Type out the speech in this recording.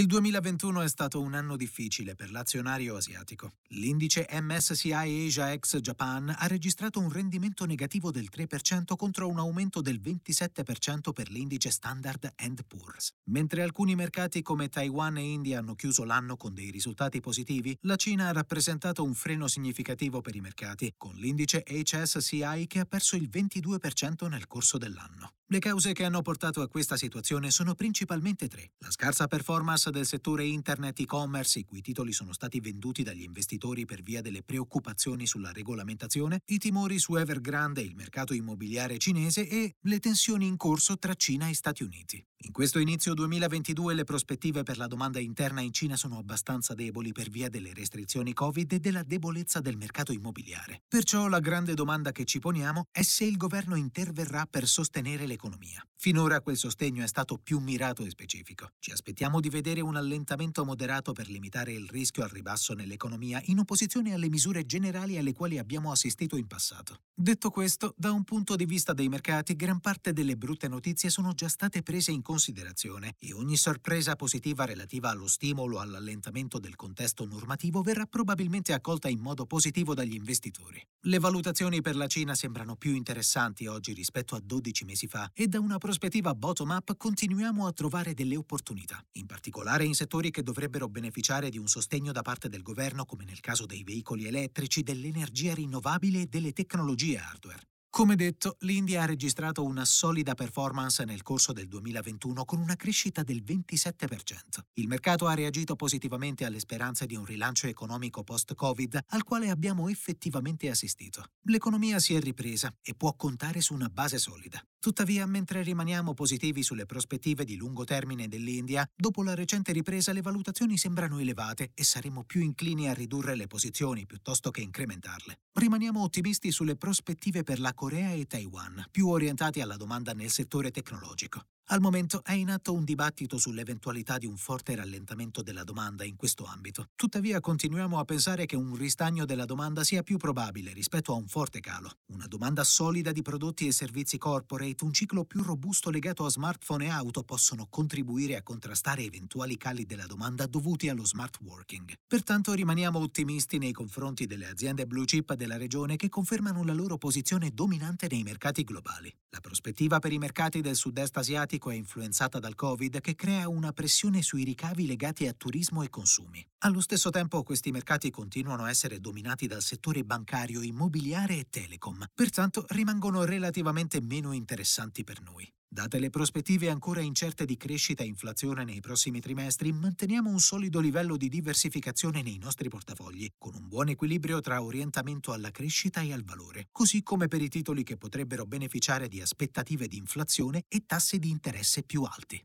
Il 2021 è stato un anno difficile per l'azionario asiatico. L'indice MSCI Asia ex Japan ha registrato un rendimento negativo del 3% contro un aumento del 27% per l'indice Standard Poor's. Mentre alcuni mercati come Taiwan e India hanno chiuso l'anno con dei risultati positivi, la Cina ha rappresentato un freno significativo per i mercati, con l'indice HSCI che ha perso il 22% nel corso dell'anno. Le cause che hanno portato a questa situazione sono principalmente tre. La scarsa performance del settore internet e-commerce, i cui titoli sono stati venduti dagli investitori per via delle preoccupazioni sulla regolamentazione, i timori su Evergrande e il mercato immobiliare cinese e le tensioni in corso tra Cina e Stati Uniti. In questo inizio 2022 le prospettive per la domanda interna in Cina sono abbastanza deboli per via delle restrizioni Covid e della debolezza del mercato immobiliare. Perciò la grande domanda che ci poniamo è se il governo interverrà per sostenere l'economia. Finora quel sostegno è stato più mirato e specifico. Ci aspettiamo di vedere un allentamento moderato per limitare il rischio al ribasso nell'economia in opposizione alle misure generali alle quali abbiamo assistito in passato. Detto questo, da un punto di vista dei mercati, gran parte delle brutte notizie sono già state prese in considerazione e ogni sorpresa positiva relativa allo stimolo all'allentamento del contesto normativo verrà probabilmente accolta in modo positivo dagli investitori. Le valutazioni per la Cina sembrano più interessanti oggi rispetto a 12 mesi fa e da una prospettiva bottom-up continuiamo a trovare delle opportunità, in particolare in settori che dovrebbero beneficiare di un sostegno da parte del governo come nel caso dei veicoli elettrici, dell'energia rinnovabile e delle tecnologie hardware. Come detto, l'India ha registrato una solida performance nel corso del 2021 con una crescita del 27%. Il mercato ha reagito positivamente alle speranze di un rilancio economico post-Covid al quale abbiamo effettivamente assistito. L'economia si è ripresa e può contare su una base solida. Tuttavia, mentre rimaniamo positivi sulle prospettive di lungo termine dell'India, dopo la recente ripresa le valutazioni sembrano elevate e saremo più inclini a ridurre le posizioni piuttosto che incrementarle. Rimaniamo ottimisti sulle prospettive per la Corea e Taiwan, più orientati alla domanda nel settore tecnologico. Al momento è in atto un dibattito sull'eventualità di un forte rallentamento della domanda in questo ambito. Tuttavia continuiamo a pensare che un ristagno della domanda sia più probabile rispetto a un forte calo. Una domanda solida di prodotti e servizi corporate, un ciclo più robusto legato a smartphone e auto possono contribuire a contrastare eventuali cali della domanda dovuti allo smart working. Pertanto rimaniamo ottimisti nei confronti delle aziende blue chip della regione che confermano la loro posizione dominante nei mercati globali. La prospettiva per i mercati del sud-est asiatico economico è influenzata dal Covid che crea una pressione sui ricavi legati a turismo e consumi. Allo stesso tempo questi mercati continuano a essere dominati dal settore bancario, immobiliare e telecom, pertanto rimangono relativamente meno interessanti per noi. Date le prospettive ancora incerte di crescita e inflazione nei prossimi trimestri, manteniamo un solido livello di diversificazione nei nostri portafogli, con un buon equilibrio tra orientamento alla crescita e al valore, così come per i titoli che potrebbero beneficiare di aspettative di inflazione e tassi di interesse più alti.